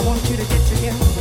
I want you to get together.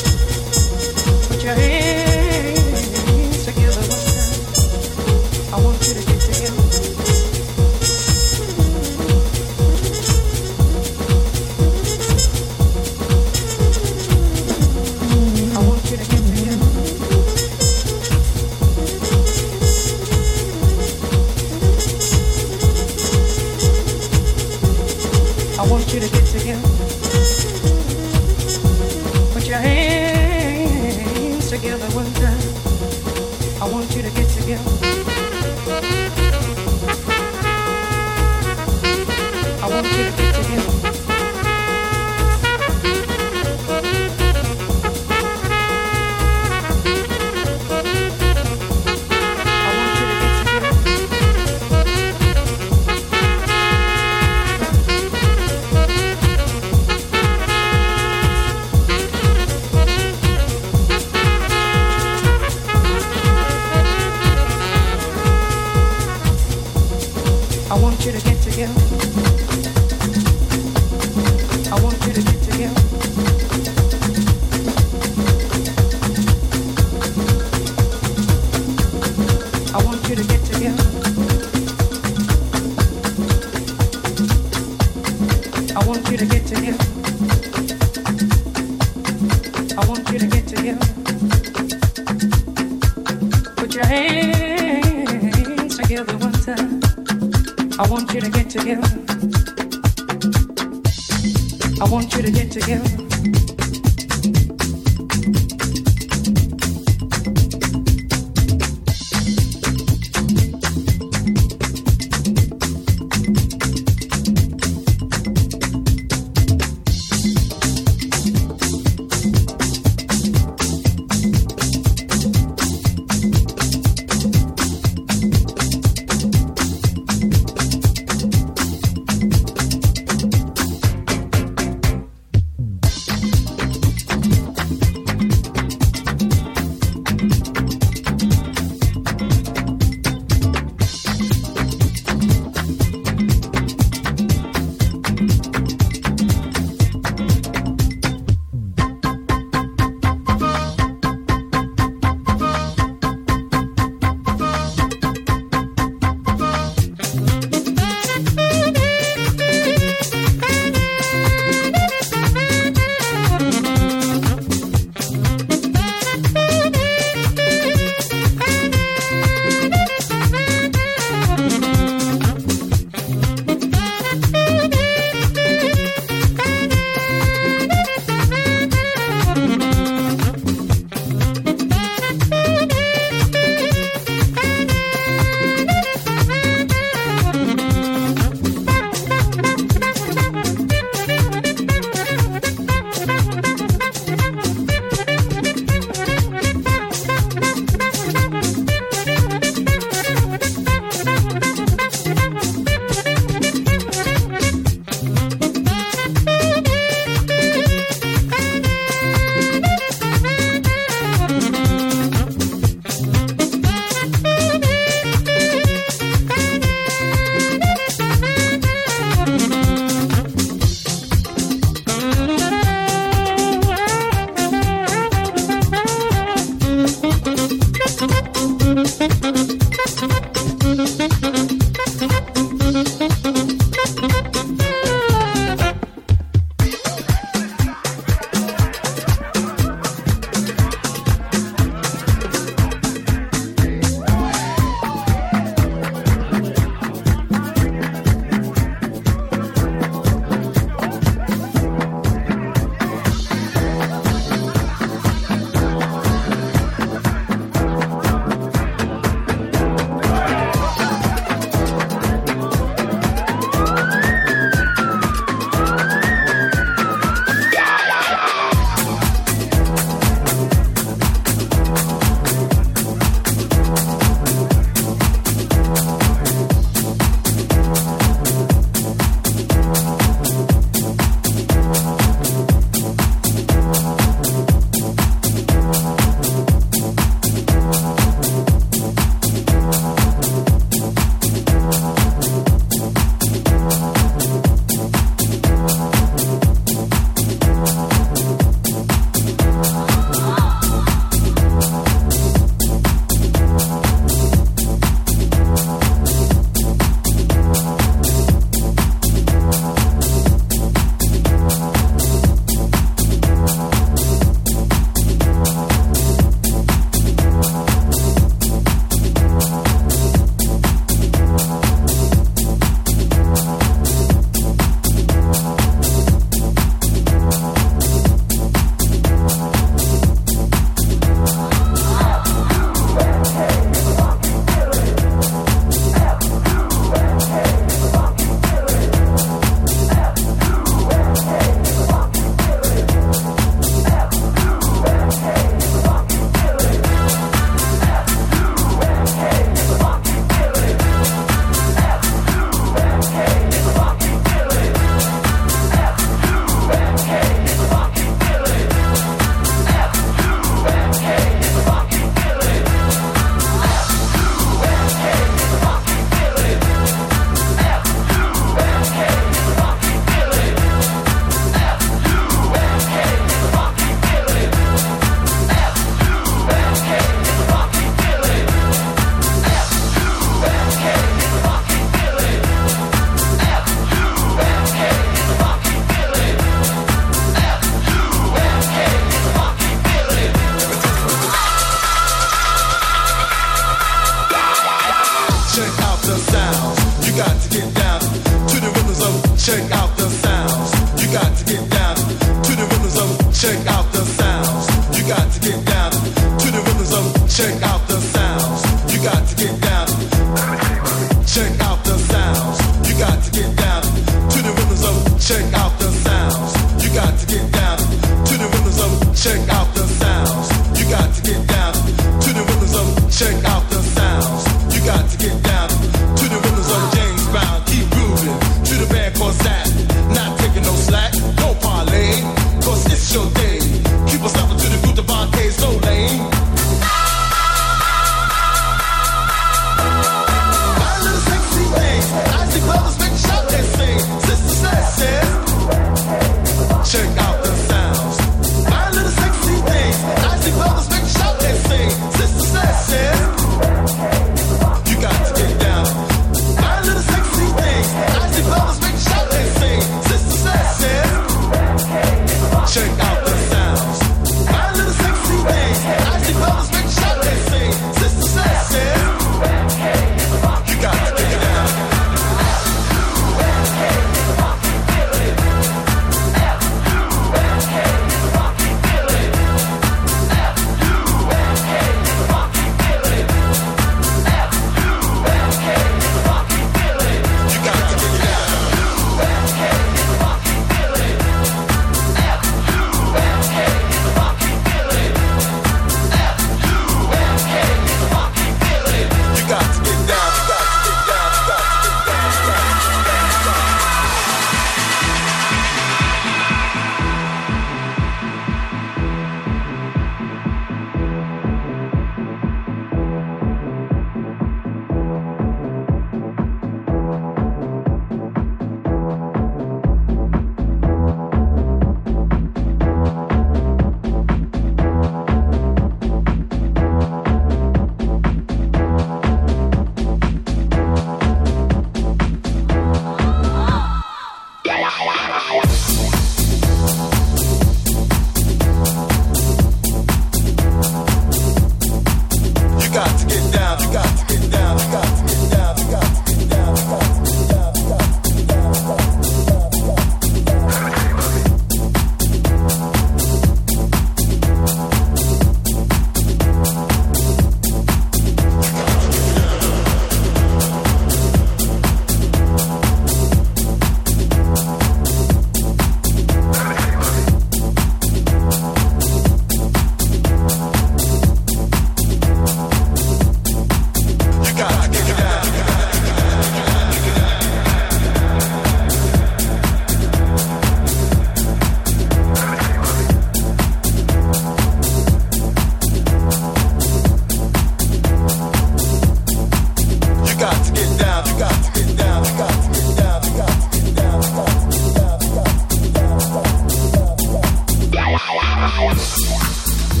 Peace.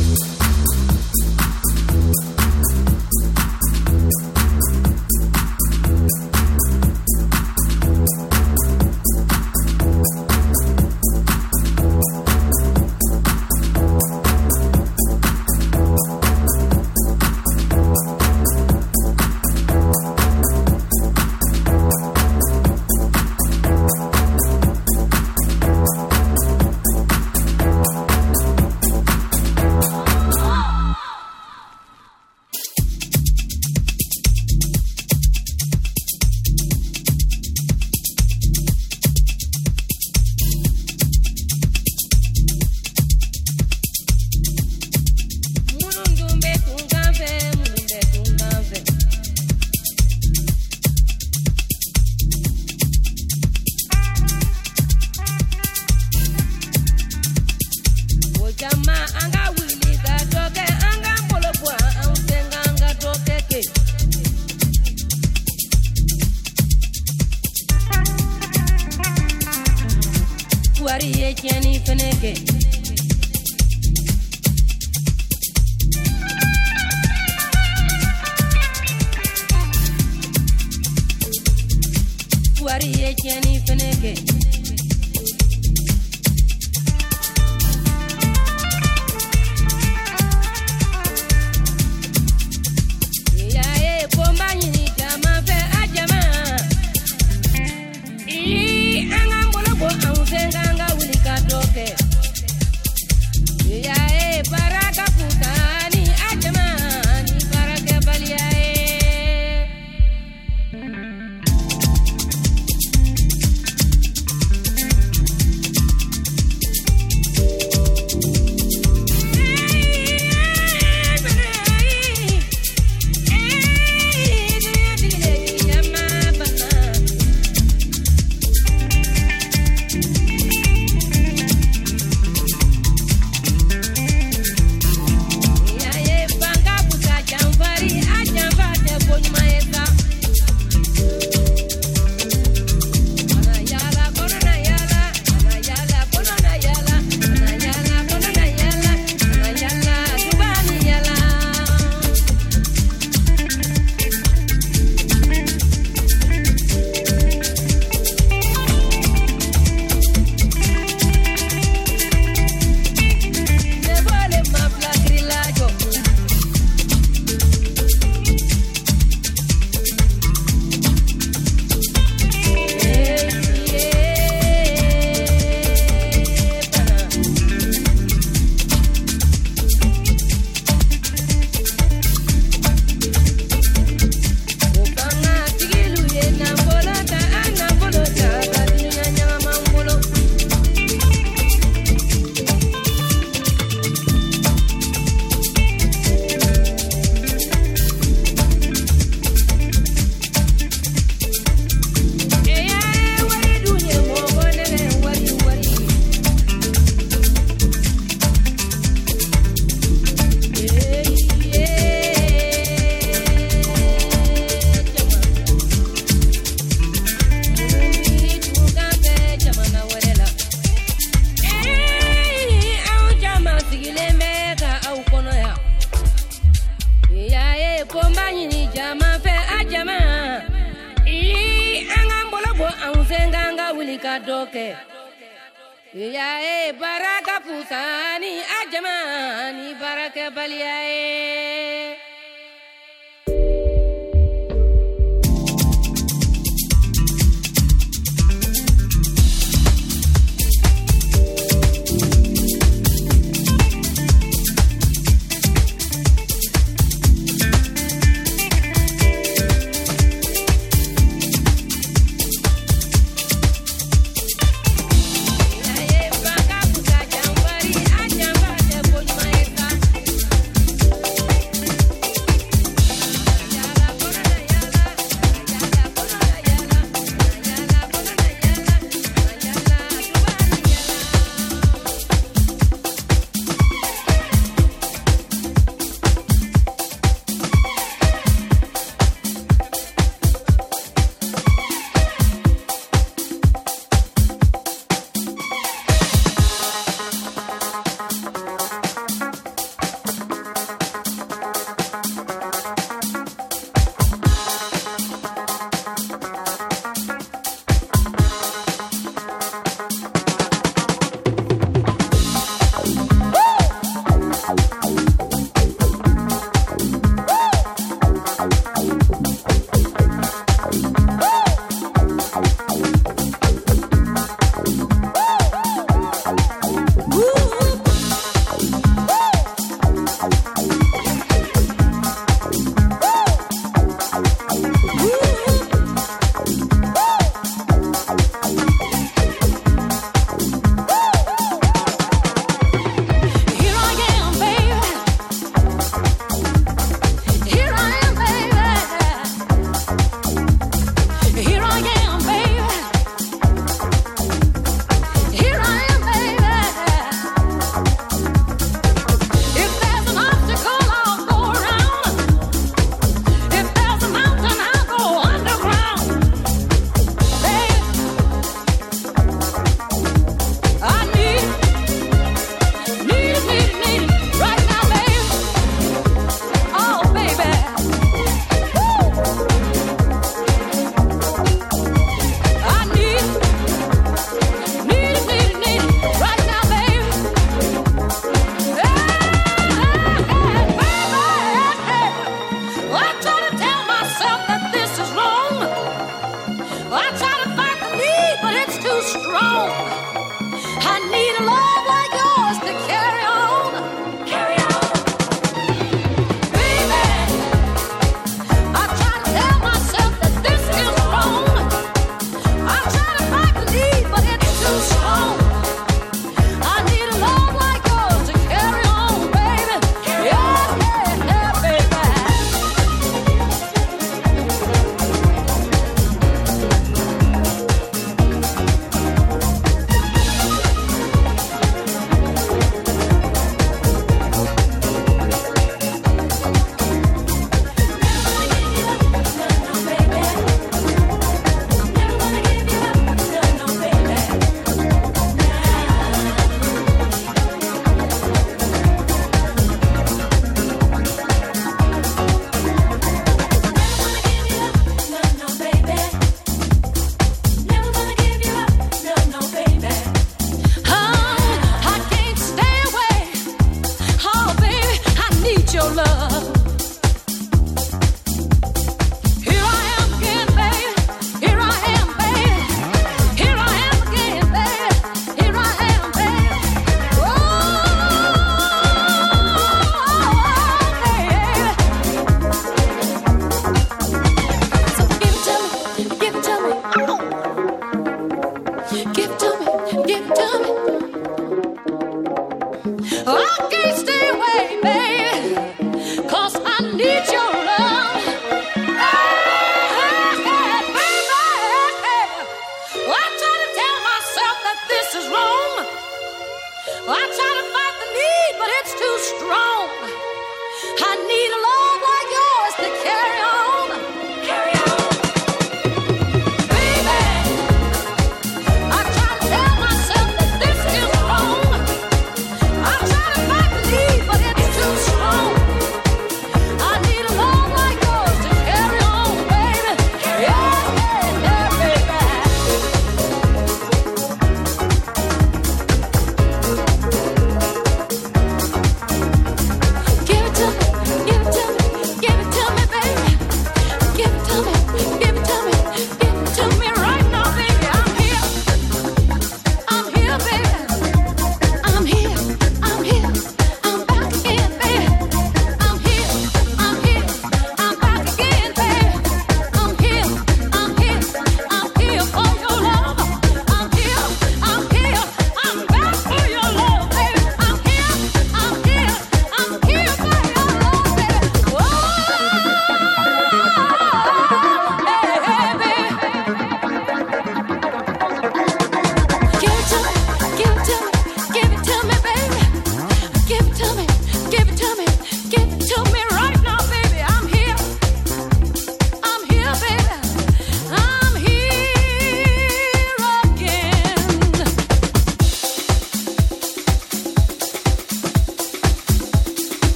الرحمن برك بل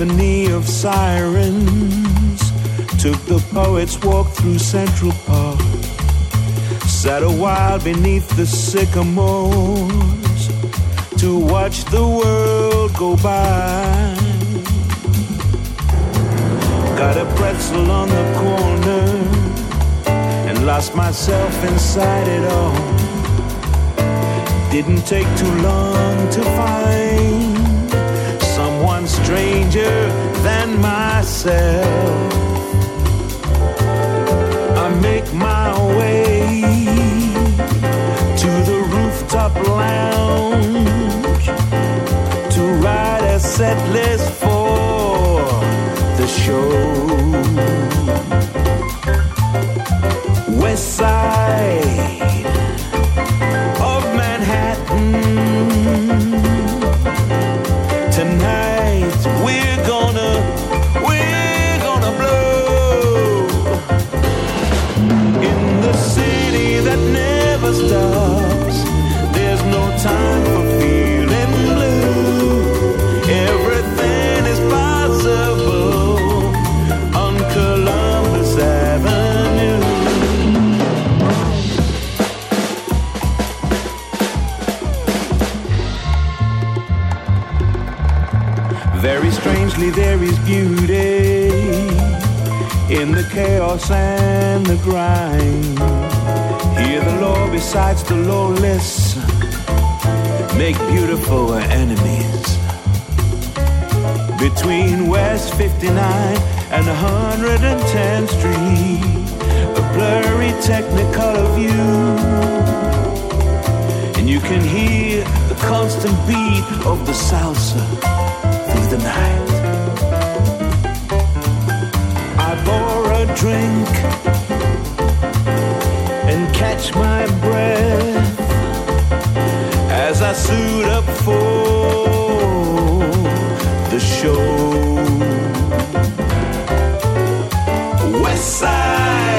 symphony of sirens. Took the poet's walk through Central Park. Sat a while beneath the sycamores to watch the world go by. Got a pretzel on the corner and lost myself inside it all. Didn't take too long to find stranger than myself. I make my way to the rooftop lounge to write a set list for the show. There is beauty in the chaos and the grind. Hear the law besides the lawless make beautiful enemies. Between West 59 and 110th Street, a blurry technicolor view. And you can hear the constant beat of the salsa through the night. Pour a drink and catch my breath as I suit up for the show. West side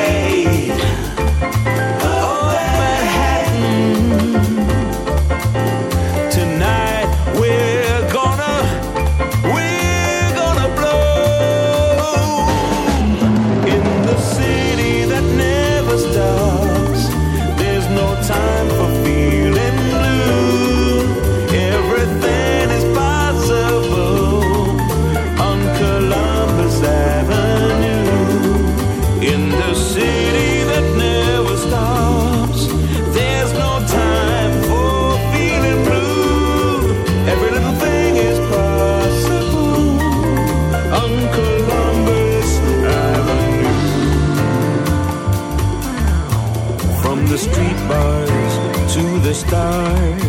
the stars,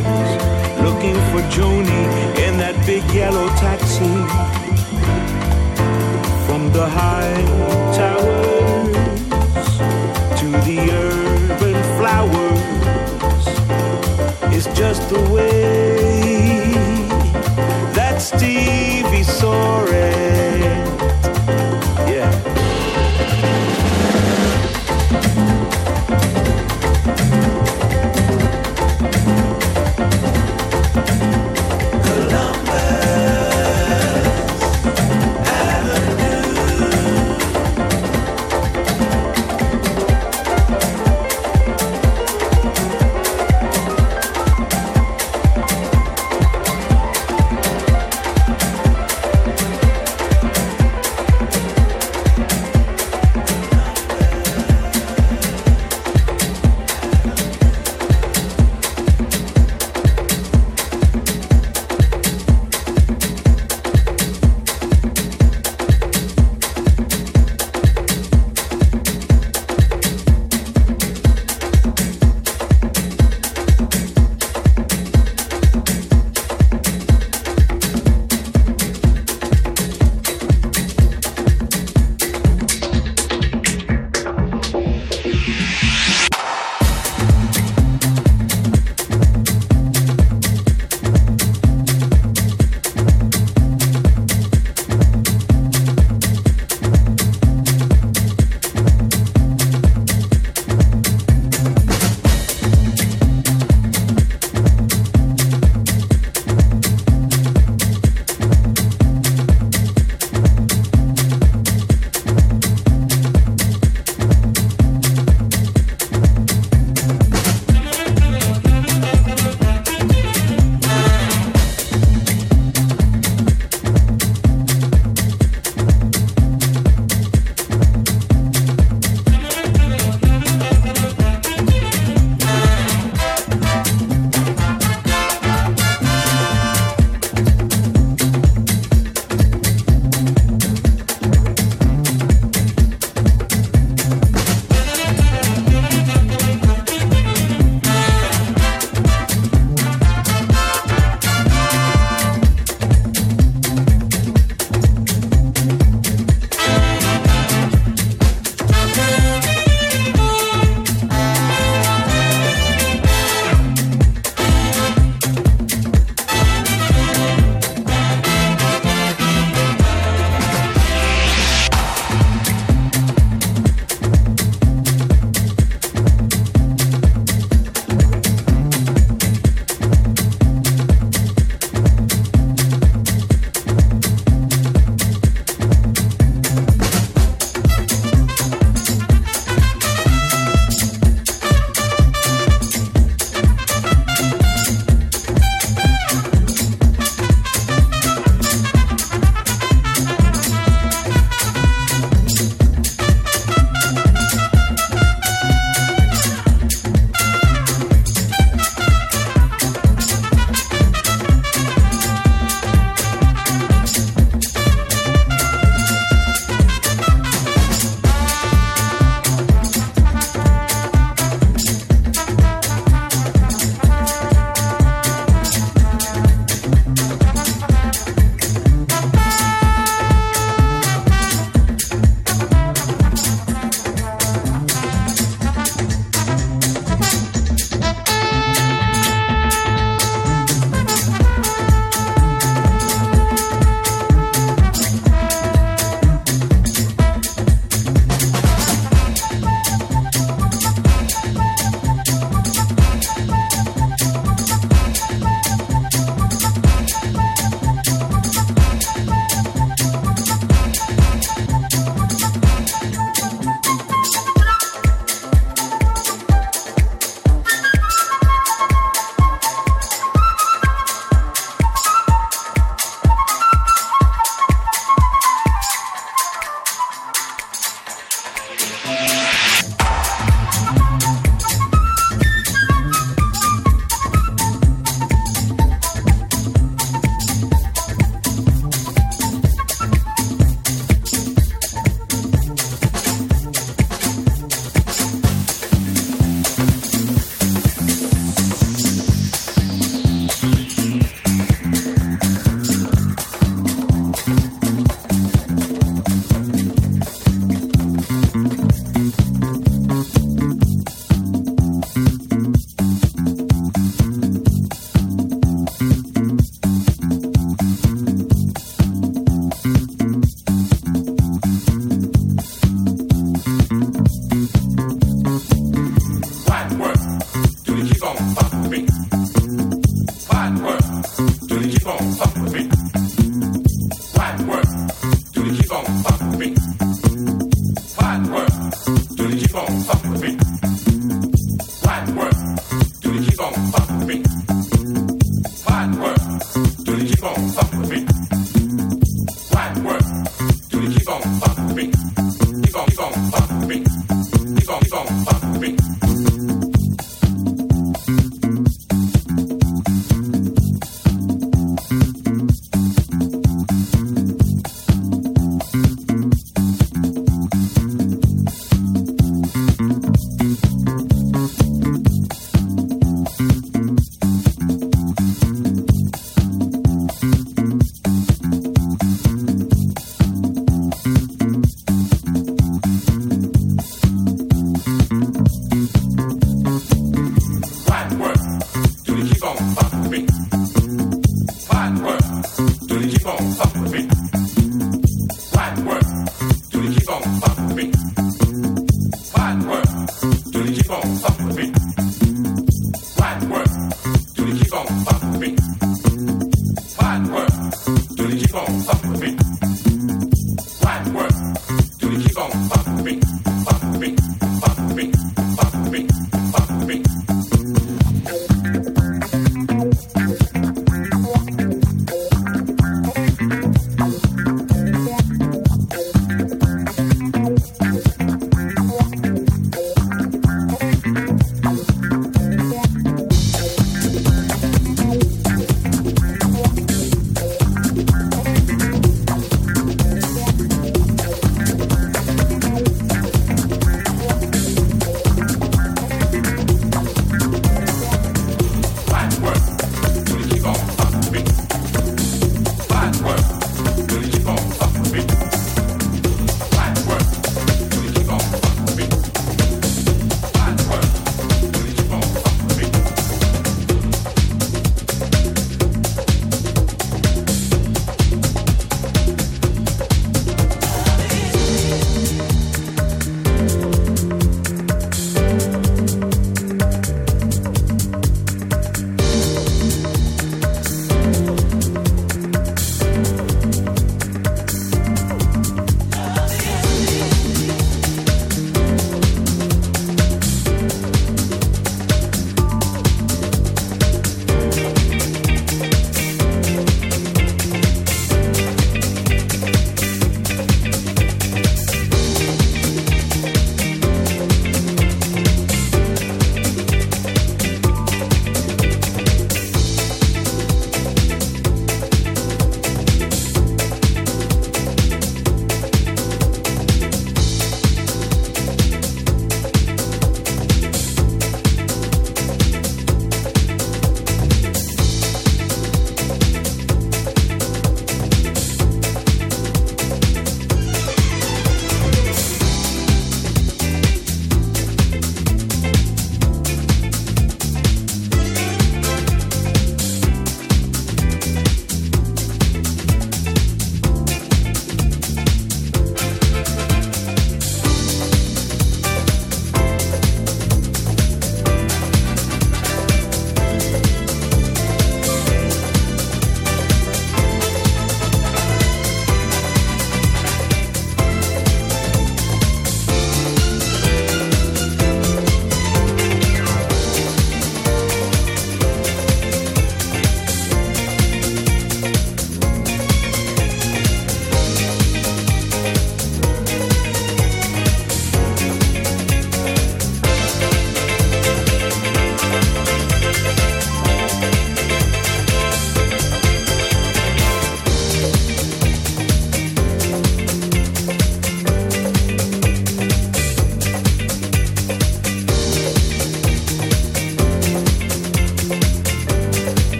looking for Joni in that big yellow taxi. From the high towers to the urban flowers, it's just the way